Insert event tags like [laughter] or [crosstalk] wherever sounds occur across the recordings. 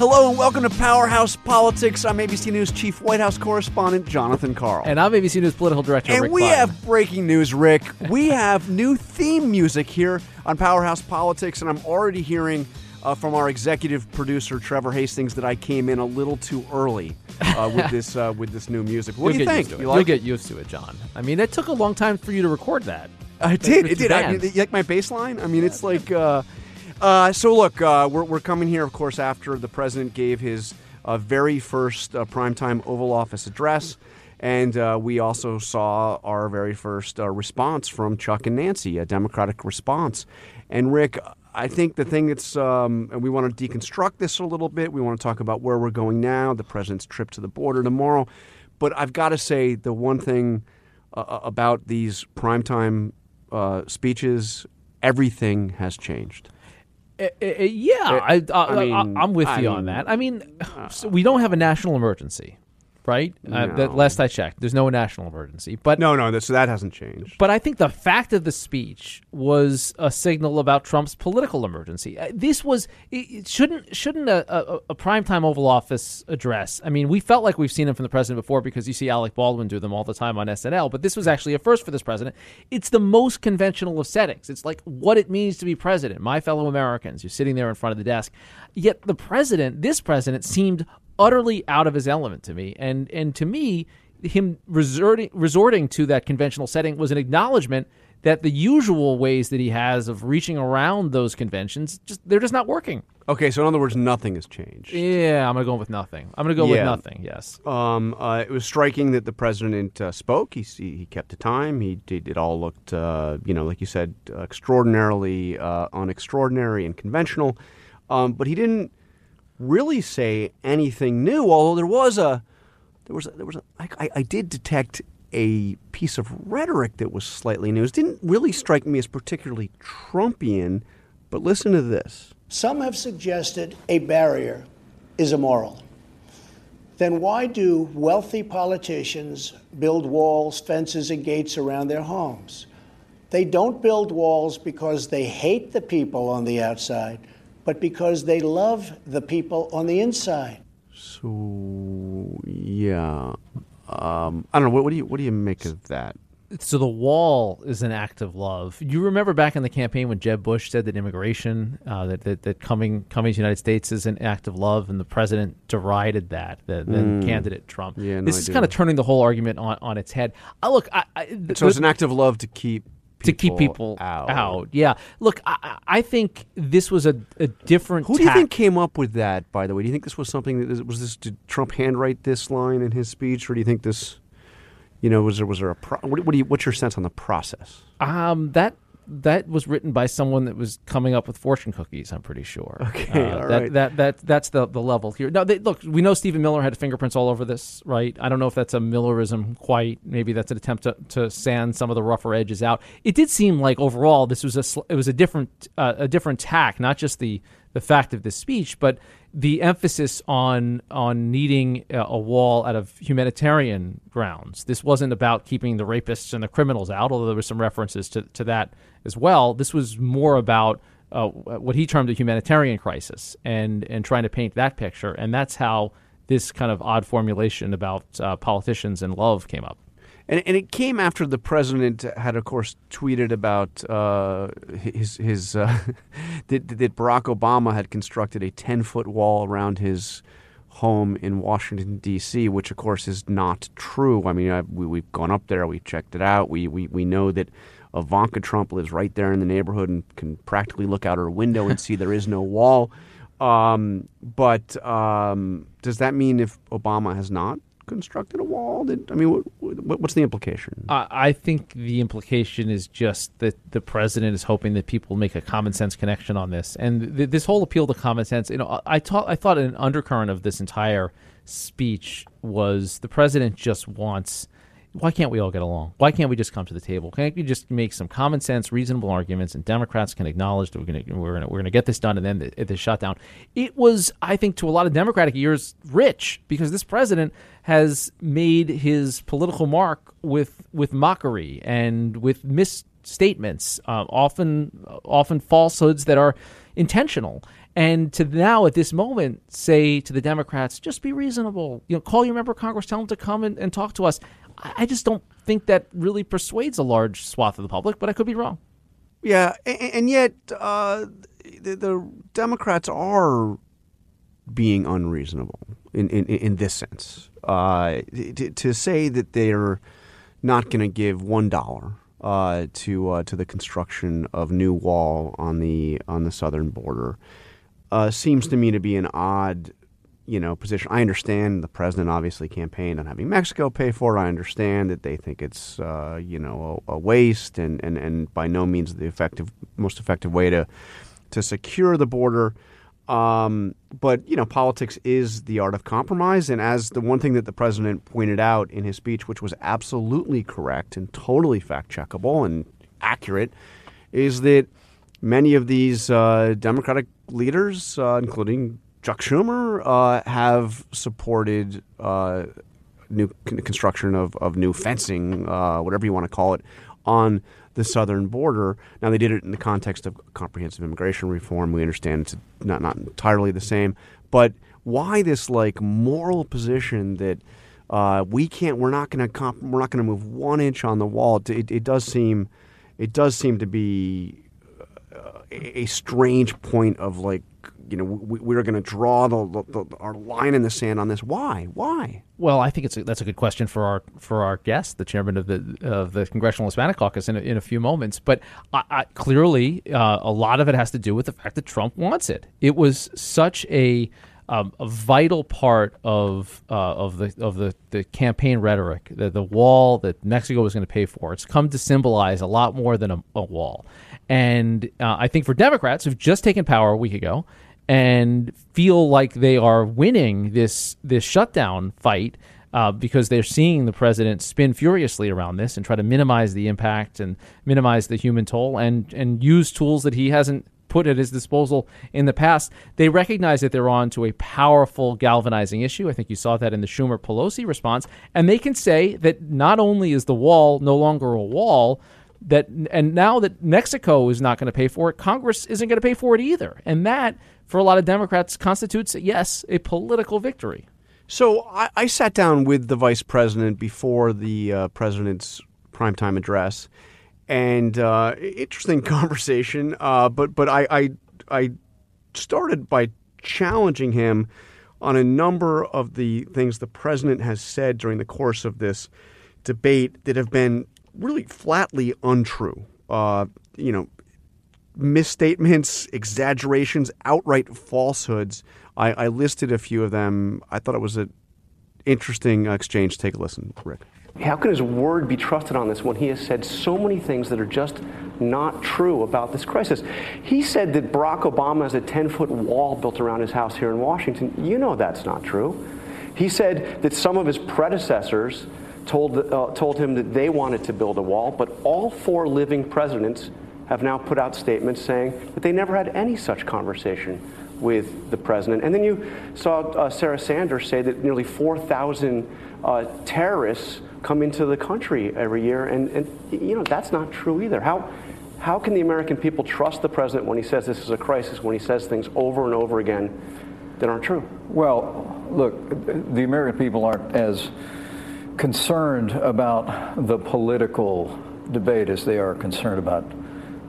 Hello and welcome to Powerhouse Politics. I'm ABC News Chief White House Correspondent Jonathan Karl. And I'm ABC News Political Director Rick. And Rick we have breaking news, Rick. We [laughs] have new theme music here on Powerhouse Politics, and I'm already hearing uh, from our executive producer Trevor Hastings that I came in a little too early uh, with [laughs] this uh, with this new music. What You'll do you think? Used to it. You like You'll it? get used to it, John. I mean, it took a long time for you to record that. I did. It did. I mean, you like my bass line? I mean, it's like. Uh, so look, uh, we're we're coming here, of course, after the president gave his uh, very first uh, primetime Oval Office address, and uh, we also saw our very first uh, response from Chuck and Nancy, a Democratic response. And Rick, I think the thing that's, um, and we want to deconstruct this a little bit. We want to talk about where we're going now, the president's trip to the border tomorrow. But I've got to say, the one thing about these primetime speeches, everything has changed. Uh, uh, yeah, I, I, I mean, I, am with you mean, on that. I mean, so we don't have a national emergency, right? Uh, that, last I checked, there's no national emergency. But No, no, that, so that hasn't changed. But I think the fact of the speech was a signal about Trump's political emergency. Uh, This was it it shouldn't shouldn't a, a, a primetime Oval Office address. I mean, we felt like we've seen him from the president before because you see Alec Baldwin do them all the time on SNL. But this was actually a first for this president. It's the most conventional of settings. It's like what it means to be president. My fellow Americans, you're sitting there in front of the desk. Yet the president, this president, seemed utterly out of his element to me. And and to me, him resorting resorting to that conventional setting was an acknowledgement that the usual ways that he has of reaching around those conventions just they're just not working. Okay, so in other words, nothing has changed. Yeah, I'm gonna go with nothing. I'm gonna go Yeah. with nothing. Yes. Um, uh, it was striking that the president uh, spoke. He, he he kept the time. He did. It all looked, uh, you know, like you said, extraordinarily uh, unextraordinary and conventional. Um, but he didn't really say anything new. Although there was a, there was a, there was a, I, I, I did detect a piece of rhetoric that was slightly new. It didn't really strike me as particularly Trumpian. But listen to this. Some have suggested a barrier is immoral. Then why do wealthy politicians build walls, fences, and gates around their homes? They don't build walls because they hate the people on the outside, but because they love the people on the inside. So yeah, um, I don't know. What, what do you what do you make of that? So the wall is an act of love. You remember back in the campaign when Jeb Bush said that immigration, uh, that, that that coming coming to the United States is an act of love, and the president derided that. The then candidate Trump. Yeah, no, this I is do. kind of turning the whole argument on, on its head. I look, I, I, So it's an act of love to keep to keep people out. Yeah. Look, I, I I think this was a, a different. Who do you think came up with that? By the way, do you think this was something that was this? Did Trump handwrite this line in his speech, or do you think this? You know, was there was there a pro, what, what do you what's your sense on the process? Um, that that was written by someone that was coming up with fortune cookies. I'm pretty sure. [laughs] Okay, Uh, all that, right. that that that's the the level here. Now, they, look, we know Stephen Miller had fingerprints all over this, right? I don't know if that's a Millerism quite. Maybe that's an attempt to, to sand some of the rougher edges out. It did seem like overall this was a it was a different uh, a different tack, not just the the fact of this speech, but the emphasis on on needing a, a wall out of humanitarian grounds. This wasn't about keeping the rapists and the criminals out, although there were some references to, to that as well. This was more about uh, what he termed a humanitarian crisis and and trying to paint that picture, and that's how this kind of odd formulation about uh, politicians and love came up. And, and it came after the president had, of course, tweeted about uh, his his uh, [laughs] that, that Barack Obama had constructed a ten foot wall around his home in Washington D.C., which of course is not true. I mean, I, we, we've gone up there, we checked it out. We we, we know that Ivanka Trump lives right there in the neighborhood and can practically look out her window and see there is no wall. Um, but um, does that mean if Obama has not constructed a wall? That I mean, what, what, what's the implication? I I think the implication is just that the president is hoping that people make a common sense connection on this, and th- this whole appeal to common sense. You know, I- thought I thought an undercurrent of this entire speech was the president just wants. Why can't we all get along? Why can't we just come to the table? Can't we just make some common sense, reasonable arguments, and Democrats can acknowledge that we're going to we're going to we're going to get this done, and then the, the shutdown. It was, I think, to a lot of Democratic ears, rich because this president has made his political mark with with mockery and with misstatements, uh, often often falsehoods that are intentional. And to now, at this moment, say to the Democrats, just be reasonable. You know, call your member of Congress, tell them to come and, and talk to us. I, I just don't think that really persuades a large swath of the public, but I could be wrong. Yeah, and, and yet uh, the, the, Democrats are being unreasonable in, in, in this sense. Uh, to, to, say that they're not going to give one dollar uh, to uh, to the construction of new wall on the on the southern border uh, seems to me to be an odd you know position. I understand the president obviously campaigned on having Mexico pay for it. I understand that they think it's uh, you know a, a, waste and, and, and by no means the effective most effective way to to secure the border. Um, but you know, politics is the art of compromise, and as the one thing that the president pointed out in his speech, which was absolutely correct and totally fact checkable and accurate, is that many of these uh, Democratic leaders, uh, including Chuck Schumer uh, have supported uh, new construction of, of new fencing, uh, whatever you want to call it, on the southern border. Now, they did it in the context of comprehensive immigration reform. We understand it's not, not entirely the same. But why this like moral position that uh, we can't, we're not going to, comp- we're not going to move one inch on the wall? It, it, does seem, it does seem to be a strange point of like you know, we, are going to draw the, the, the, our line in the sand on this. Why? Why? Well, I think it's a, that's a good question for our for our guest, the chairman of the of the Congressional Hispanic Caucus, in a, in a few moments. But I, I, clearly, uh, a lot of it has to do with the fact that Trump wants it. It was such a um, a vital part of uh, of the of the, the campaign rhetoric, the, the wall that Mexico was going to pay for. It's come to symbolize a lot more than a, a wall, and uh, I think for Democrats who've just taken power a week ago and feel like they are winning this this shutdown fight uh, because they're seeing the president spin furiously around this and try to minimize the impact and minimize the human toll and and use tools that he hasn't put at his disposal in the past. They recognize that they're on to a powerful galvanizing issue. I think you saw that in the Schumer Pelosi response. And they can say that not only is the wall no longer a wall, that and now that Mexico is not going to pay for it, Congress isn't going to pay for it either. And that for a lot of Democrats constitutes, yes, a political victory. So I, I sat down with the vice president before the uh, president's primetime address, and uh, interesting [laughs] conversation. Uh, but but I, I I started by challenging him on a number of the things the president has said during the course of this debate that have been really flatly untrue. Uh, you know, misstatements, exaggerations, outright falsehoods. I, I, listed a few of them. I thought it was an interesting exchange. Take a listen, Rick. How can his word be trusted on this when he has said so many things that are just not true about this crisis? He said that Barack Obama has a 10 foot wall built around his house here in Washington. You know that's not true. He said that some of his predecessors told, uh, told him that they wanted to build a wall, but all four living presidents have now put out statements saying that they never had any such conversation with the president. And then you saw uh, Sarah Sanders say that nearly 4,000 uh, terrorists come into the country every year, and, and you know that's not true either. How how can the American people trust the president when he says this is a crisis, when he says things over and over again that aren't true? Well, look, the American people aren't as concerned about the political debate as they are concerned about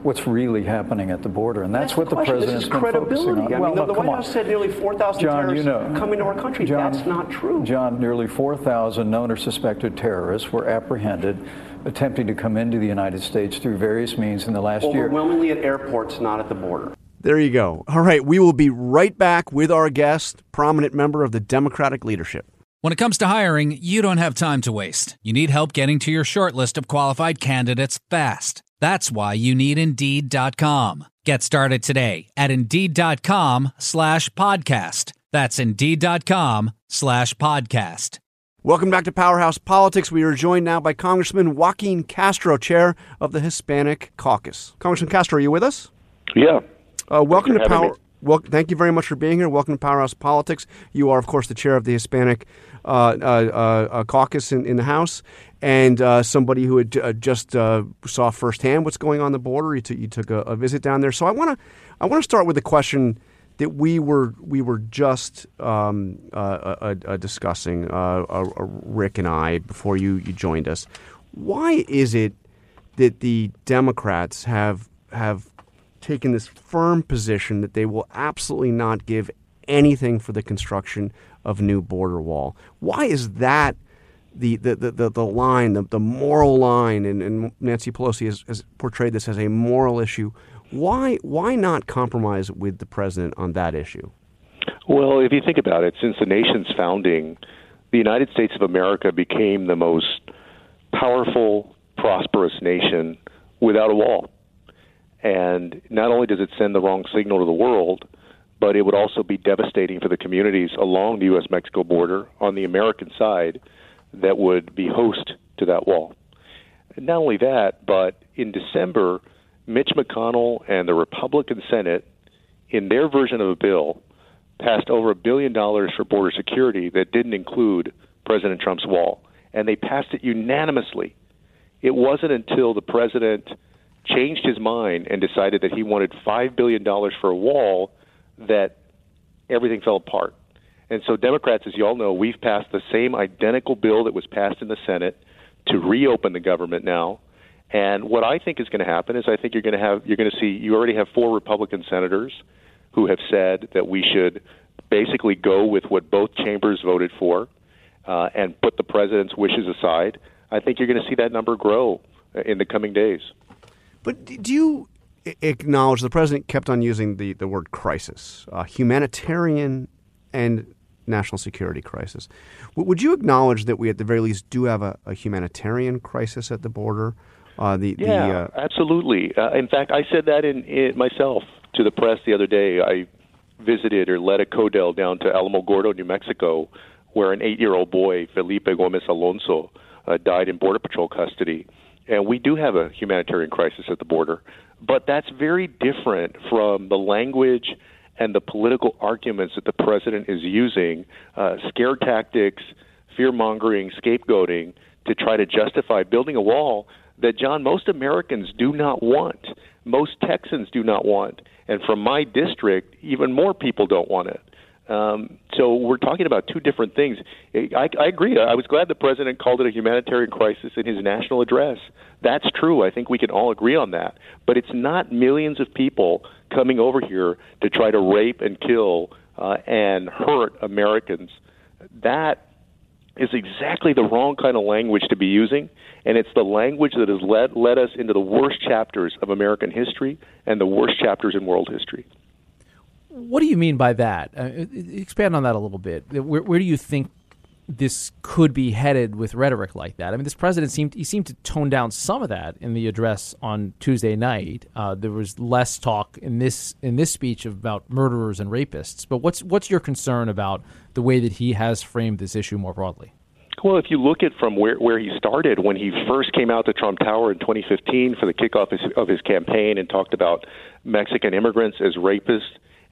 what's really happening at the border, and that's, that's what the, the president's been focusing on. I well, mean, no, the, the White on. House said nearly 4,000 terrorists you know, come into our country. John, that's not true. John, nearly 4,000 known or suspected terrorists were apprehended attempting to come into the United States through various means in the last Overwhelmingly year. Overwhelmingly at airports, not at the border. There you go. All right, we will be right back with our guest, prominent member of the Democratic leadership. When it comes to hiring, you don't have time to waste. You need help getting to your short list of qualified candidates fast. That's why you need Indeed.com. Get started today at Indeed.com slash podcast. That's Indeed.com slash podcast. Welcome back to Powerhouse Politics. We are joined now by Congressman Joaquin Castro, chair of the Hispanic Caucus. Congressman Castro, are you with us? Yeah. Uh, welcome to Power. Well, thank you very much for being here. Welcome to Powerhouse Politics. You are, of course, the chair of the Hispanic uh, uh, uh, caucus in, in, the House, and uh, somebody who had uh, just uh, saw firsthand what's going on the border. You, t- you took a, a, visit down there. So I want to I want to start with the question that we were we were just um, uh, uh, uh, discussing, uh, uh, Rick and I, before you, you joined us. Why is it that the Democrats have have taken this firm position that they will absolutely not give anything for the construction of new border wall? Why is that? The, the, the, the line, the, the moral line, and, and Nancy Pelosi has, has portrayed this as a moral issue. Why why not compromise with the president on that issue? Well, if you think about it, since the nation's founding, the United States of America became the most powerful, prosperous nation without a wall. And not only does it send the wrong signal to the world, but it would also be devastating for the communities along the U.S. Mexico border on the American side that would be host to that wall. Not only that, but in December, Mitch McConnell and the Republican Senate, in their version of a bill, passed over a billion dollars for border security that didn't include President Trump's wall. And they passed it unanimously. It wasn't until the president changed his mind and decided that he wanted $5 billion for a wall that everything fell apart. And so, Democrats, as you all know, we've passed the same identical bill that was passed in the Senate to reopen the government now and what I think is going to happen is I think you're going to have you're going to see you already have four Republican senators who have said that we should basically go with what both chambers voted for uh, and put the president's wishes aside. I think you're going to see that number grow in the coming days. But do you acknowledge the president kept on using the, the word crisis, uh, humanitarian and national security crisis? Would you acknowledge that we, at the very least, do have a, a humanitarian crisis at the border? Uh, the, yeah, the, uh, absolutely. Uh, in fact, I said that in, in myself to the press the other day. I visited or led a CODEL down to Alamogordo, New Mexico, where an eight-year-old boy, Felipe Gomez Alonzo, uh, died in Border Patrol custody. And we do have a humanitarian crisis at the border, but that's very different from the language and the political arguments that the president is using, uh, scare tactics, fear mongering, scapegoating to try to justify building a wall that, John, most Americans do not want. Most Texans do not want. And from my district, even more people don't want it. Um, so we're talking about two different things. I, I agree. I was glad the president called it a humanitarian crisis in his national address. That's true. I think we can all agree on that. But it's not millions of people coming over here to try to rape and kill uh, and hurt Americans. That is exactly the wrong kind of language to be using, and it's the language that has led led us into the worst chapters of American history and the worst chapters in world history. What do you mean by that? Uh, expand on that a little bit. Where, where do you think this could be headed with rhetoric like that. I mean, this president seemed he seemed to tone down some of that in the address on Tuesday night. Uh, there was less talk in this in this speech about murderers and rapists. But what's what's your concern about the way that he has framed this issue more broadly? Well, if you look at from where, where he started when he first came out to Trump Tower in 2015 for the kickoff of his campaign and talked about Mexican immigrants as rapists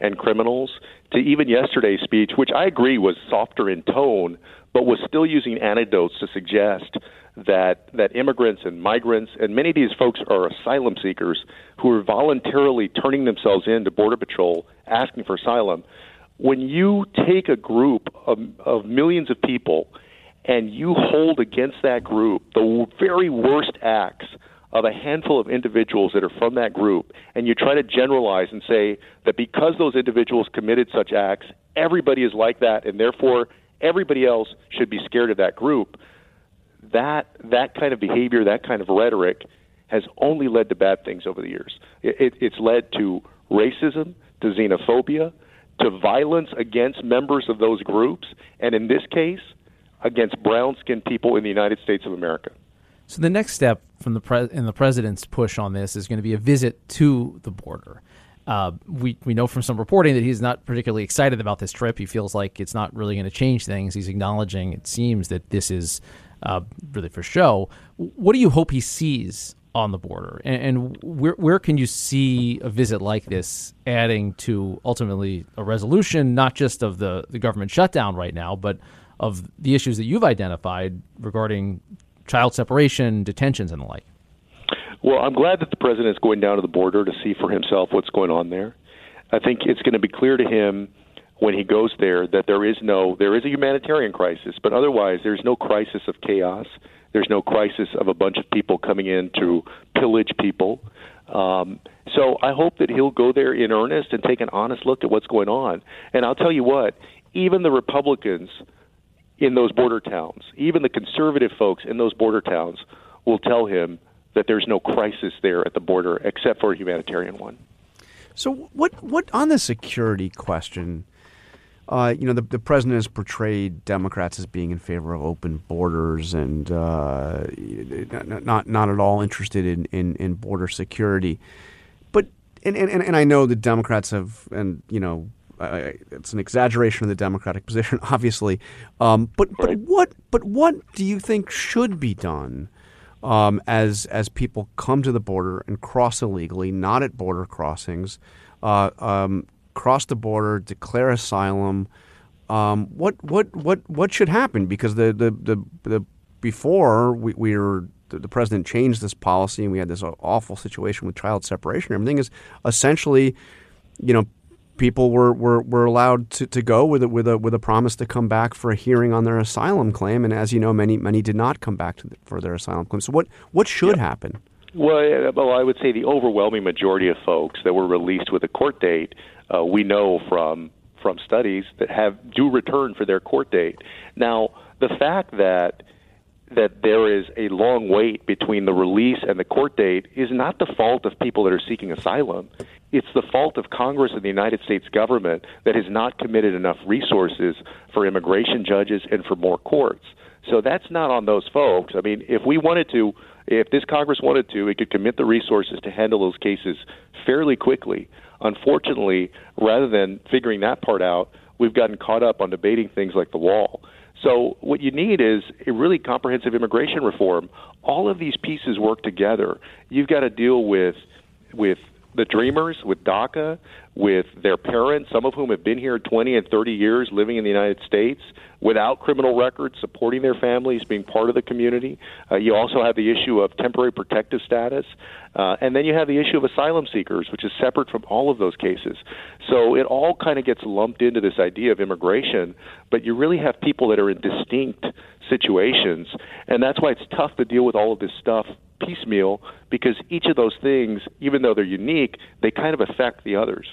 and criminals, to even yesterday's speech, which I agree was softer in tone, but was still using anecdotes to suggest that that immigrants and migrants and many of these folks are asylum seekers who are voluntarily turning themselves in to border patrol asking for asylum. When you take a group of, of millions of people and you hold against that group the very worst acts of a handful of individuals that are from that group, and you try to generalize and say that because those individuals committed such acts, everybody is like that, and therefore everybody else should be scared of that group. That that kind of behavior, that kind of rhetoric, has only led to bad things over the years. It, it, it's led to racism, to xenophobia, to violence against members of those groups, and in this case, against brown-skinned people in the United States of America. So the next step from the in the president's push on this is going to be a visit to the border. Uh, we we know from some reporting that he's not particularly excited about this trip. He feels like it's not really going to change things. He's acknowledging it seems that this is uh, really for show. What do you hope he sees on the border, and, and, where where can you see a visit like this adding to ultimately a resolution, not just of the the government shutdown right now, but of the issues that you've identified regarding child separation, detentions, and the like? Well, I'm glad that the president is going down to the border to see for himself what's going on there. I think it's going to be clear to him when he goes there that there is no there is a humanitarian crisis, but otherwise there's no crisis of chaos. There's no crisis of a bunch of people coming in to pillage people. Um, so I hope that he'll go there in earnest and take an honest look at what's going on. And I'll tell you what, even the Republicans in those border towns, even the conservative folks in those border towns, will tell him that there's no crisis there at the border except for a humanitarian one. So what what on the security question? Uh, you know, the, the president has portrayed Democrats as being in favor of open borders and uh, not, not at all interested in, in, in border security. But and, and, and I know the Democrats have and you know it's an exaggeration of the Democratic position, [laughs] obviously. Um, but but what but what do you think should be done um, as as people come to the border and cross illegally, not at border crossings? Uh, um, cross the border, declare asylum. Um, what what what what should happen? Because the the the, the before we, we were the, the, president changed this policy and we had this awful situation with child separation. Everything is essentially, you know, people were, were, were allowed to, to go with a, with a with a promise to come back for a hearing on their asylum claim. And as you know, many many did not come back the, for their asylum claim. So what what should happen? Well, well, I would say the overwhelming majority of folks that were released with a court date uh, we know from from studies that have do return for their court date. Now, the fact that that there is a long wait between the release and the court date is not the fault of people that are seeking asylum. It's the fault of Congress and the United States government that has not committed enough resources for immigration judges and for more courts. So that's not on those folks. I mean, if we wanted to, if this Congress wanted to, it could commit the resources to handle those cases fairly quickly. Unfortunately, rather than figuring that part out, we've gotten caught up on debating things like the wall. So what you need is a really comprehensive immigration reform. All of these pieces work together. You've got to deal with with the dreamers, with DACA, with their parents, some of whom have been here 20 and 30 years living in the United States without criminal records, supporting their families, being part of the community. Uh, you also have the issue of temporary protective status. Uh, and then you have the issue of asylum seekers, which is separate from all of those cases. So it all kind of gets lumped into this idea of immigration, but you really have people that are in distinct situations. And that's why it's tough to deal with all of this stuff piecemeal because each of those things, even though they're unique, they kind of affect the others.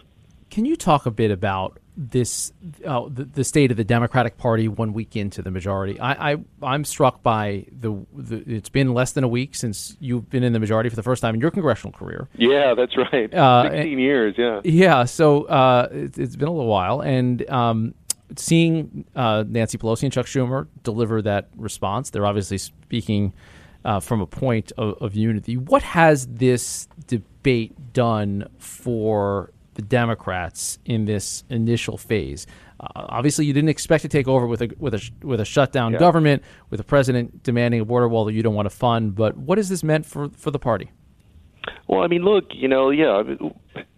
Can you talk a bit about this, uh, the, the, state of the Democratic Party one week into the majority? I, I am struck by the, the, It's been less than a week since you've been in the majority for the first time in your congressional career. Yeah, that's right. Uh, [laughs] Sixteen years. Yeah. Yeah. So uh, it, has been a little while, and. Um, seeing uh, Nancy Pelosi and Chuck Schumer deliver that response, they're obviously speaking uh, from a point of, of, unity. What has this debate done for the Democrats in this initial phase? Uh, obviously, you didn't expect to take over with a with a with a shutdown yeah. government, with a president demanding a border wall that you don't want to fund. But what has this meant for for the party? Well, I mean, look, you know, yeah,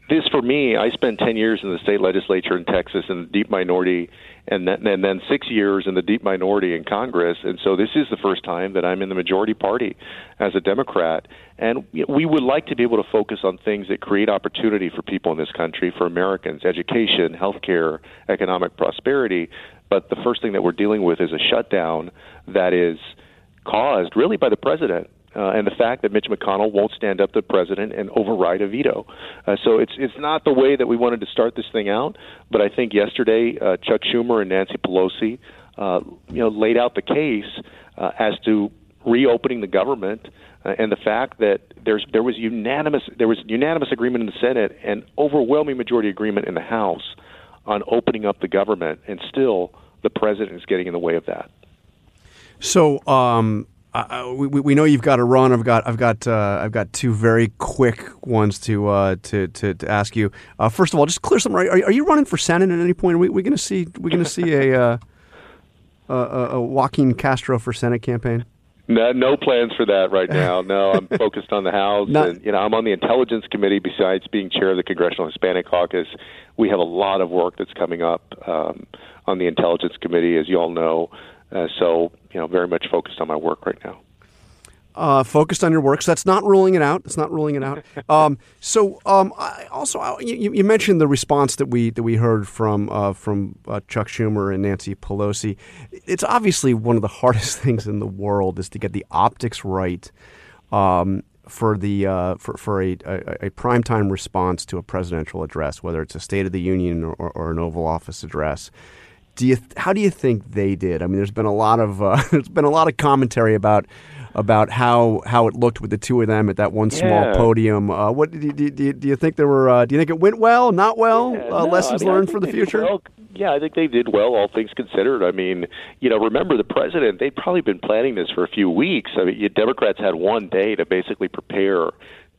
this for me, I spent 10 years in the state legislature in Texas in the deep minority, and then, and then six years in the deep minority in Congress. And so this is the first time that I'm in the majority party as a Democrat. And we would like to be able to focus on things that create opportunity for people in this country, for Americans, education, healthcare, economic prosperity. But the first thing that we're dealing with is a shutdown that is caused really by the president uh, and the fact that Mitch McConnell won't stand up to the president and override a veto. Uh, so it's it's not the way that we wanted to start this thing out. But I think yesterday uh, Chuck Schumer and Nancy Pelosi, uh, you know, laid out the case uh, as to reopening the government uh, and the fact that there's there was unanimous there was unanimous agreement in the Senate and overwhelming majority agreement in the House on opening up the government, and still the president is getting in the way of that. So. Um uh, we, we know you've got to run. I've got I've got uh, I've got two very quick ones to uh, to, to, to ask you. Uh, first of all, just clear something. Are, are you running for senate at any point? Are we, we going to see we going to see a, uh, a, a Joaquin Castro for senate campaign? No, no plans for that right now. [laughs] No, I'm focused on the House, Not, and you know I'm on the Intelligence Committee. Besides being chair of the Congressional Hispanic Caucus, we have a lot of work that's coming up um, on the Intelligence Committee, as you all know. Uh, so, you know, very much focused on my work right now. uh, focused on your work. So that's not ruling it out. It's not ruling it out. [laughs] Um, so um, I also, I, you, you, mentioned the response that we that we heard from uh, from uh, Chuck Schumer and Nancy Pelosi. It's obviously one of the [laughs] hardest things in the world is to get the optics right. Um, for the uh, for, for a, a, a primetime response to a presidential address, whether it's a State of the Union or, or an Oval Office address, do you how do you think they did? I mean, there's been a lot of uh, [laughs] there's been a lot of commentary about about how how it looked with the two of them at that one small Yeah. podium. Uh, what do you, do, you, do you think there were? Uh, do you think it went well? Not well? Yeah, uh, no, lessons I mean, learned for the future. well. Yeah, I think they did well, all things considered. I mean, you know, remember the president, they'd probably been planning this for a few weeks. I mean, you Democrats had one day to basically prepare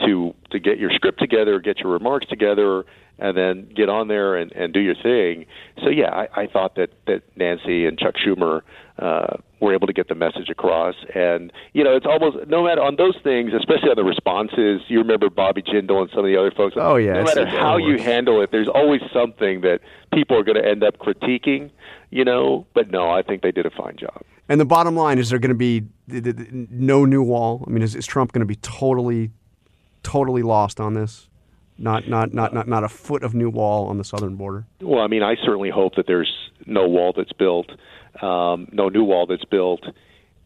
to to get your script together, get your remarks together, and then get on there and, and do your thing. So yeah, I, I thought that that Nancy and Chuck Schumer uh, were able to get the message across. And you know, it's almost no matter on those things, especially on the responses. You remember Bobby Jindal and some of the other folks. Oh, yeah, no matter how you handle it, there's always something that people are going to end up critiquing. You know, but no, I think they did a fine job. And the bottom line is there going to be no new wall. I mean, is, is Trump going to be totally, totally lost on this? Not, not, not, not, not a foot of new wall on the southern border. Well, I mean, I certainly hope that there's no wall that's built, um, no new wall that's built,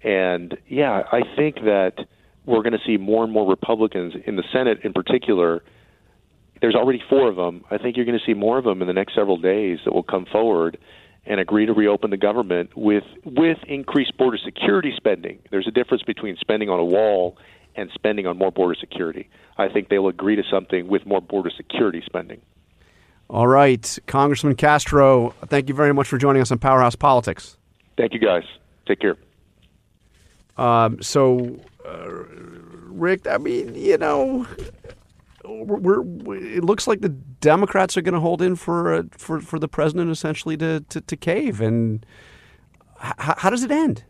and yeah, I think that we're going to see more and more Republicans in the Senate, in particular. There's already four of them. I think you're going to see more of them in the next several days that will come forward and agree to reopen the government with with increased border security spending. There's a difference between spending on a wall and spending on more border security. I think they'll agree to something with more border security spending. All right, Congressman Castro, thank you very much for joining us on Powerhouse Politics. Thank you, guys. Take care. Um, so, uh, Rick, I mean, you know, we're, we're it looks like the Democrats are going to hold in for uh, for for the president essentially to to, to cave. And h- how does it end?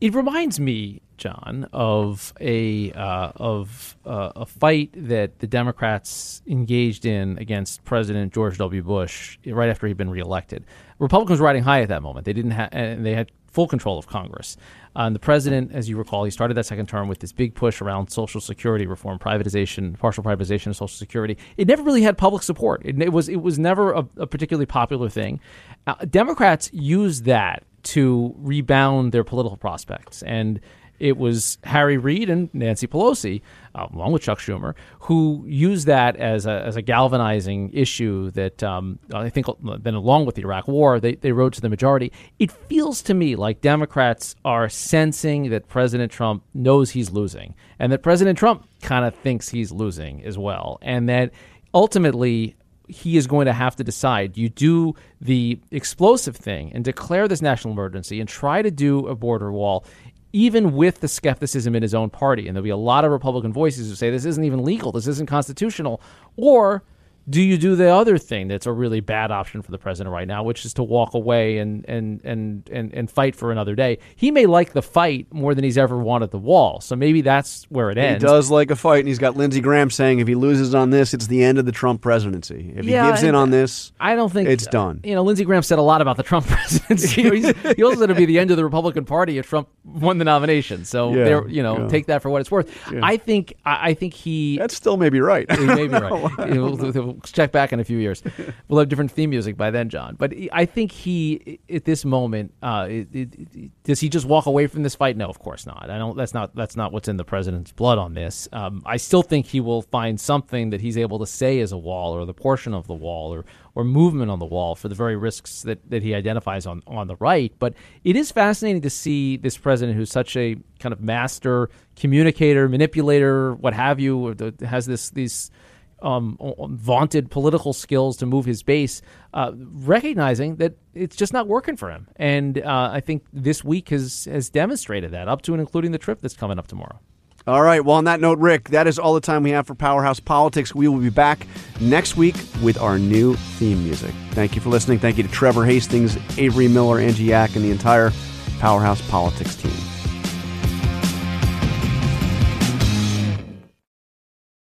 It reminds me, John, of a uh, of uh, a fight that the Democrats engaged in against President George W. Bush right after he'd been reelected. Republicans were riding high at that moment. They didn't and they had full control of Congress. Uh, and the president, as you recall, he started that second term with this big push around Social Security reform, privatization, partial privatization of Social Security. It never really had public support. It, it was it was never a, a particularly popular thing. Uh, Democrats used that to rebound their political prospects. And it was Harry Reid and Nancy Pelosi, uh, along with Chuck Schumer, who used that as a, as a galvanizing issue that um, I think then, along with the Iraq War, they, they rode to the majority. It feels to me like Democrats are sensing that President Trump knows he's losing and that President Trump kind of thinks he's losing as well. And that ultimately, he is going to have to decide. You do the explosive thing and declare this national emergency and try to do a border wall, even with the skepticism in his own party. And there'll be a lot of Republican voices who say this isn't even legal, this isn't constitutional. Or do you do the other thing that's a really bad option for the president right now, which is to walk away and and and and, and fight for another day? He may like the fight more than he's ever wanted the wall. So maybe that's where it ends. He does like a fight, and he's got Lindsey Graham saying if he loses on this, it's the end of the Trump presidency. If Yeah, he gives in on this, I don't think it's done. You know, Lindsey Graham said a lot about the Trump [laughs] presidency. He also said it'd be the end of the Republican Party if Trump won the nomination. So Yeah, there, you know, yeah. take that for what it's worth. I think I, I think he. that still may be right. he may be [laughs] right. [laughs] we'll, [laughs] check back in a few years. [laughs] We'll have different theme music by then, John. But I think he, at this moment, uh, it, it, it- does he just walk away from this fight? No, of course not. I don't. That's not. That's not what's in the president's blood on this. Um, I still think he will find something that he's able to say as a wall, or the portion of the wall, or or movement on the wall for the very risks that, that he identifies on on the right. But it is fascinating to see this president, who's such a kind of master communicator, manipulator, what have you, or the, has this these um, vaunted political skills to move his base, uh, recognizing that it's just not working for him. And uh, I think this week has has demonstrated that, up to and including the trip that's coming up tomorrow. All right. Well, on that note, Rick, that is all the time we have for Powerhouse Politics. We will be back next week with our new theme music. Thank you for listening. Thank you to Trevor Hastings, Avery Miller, Angie Yak, and the entire Powerhouse Politics team.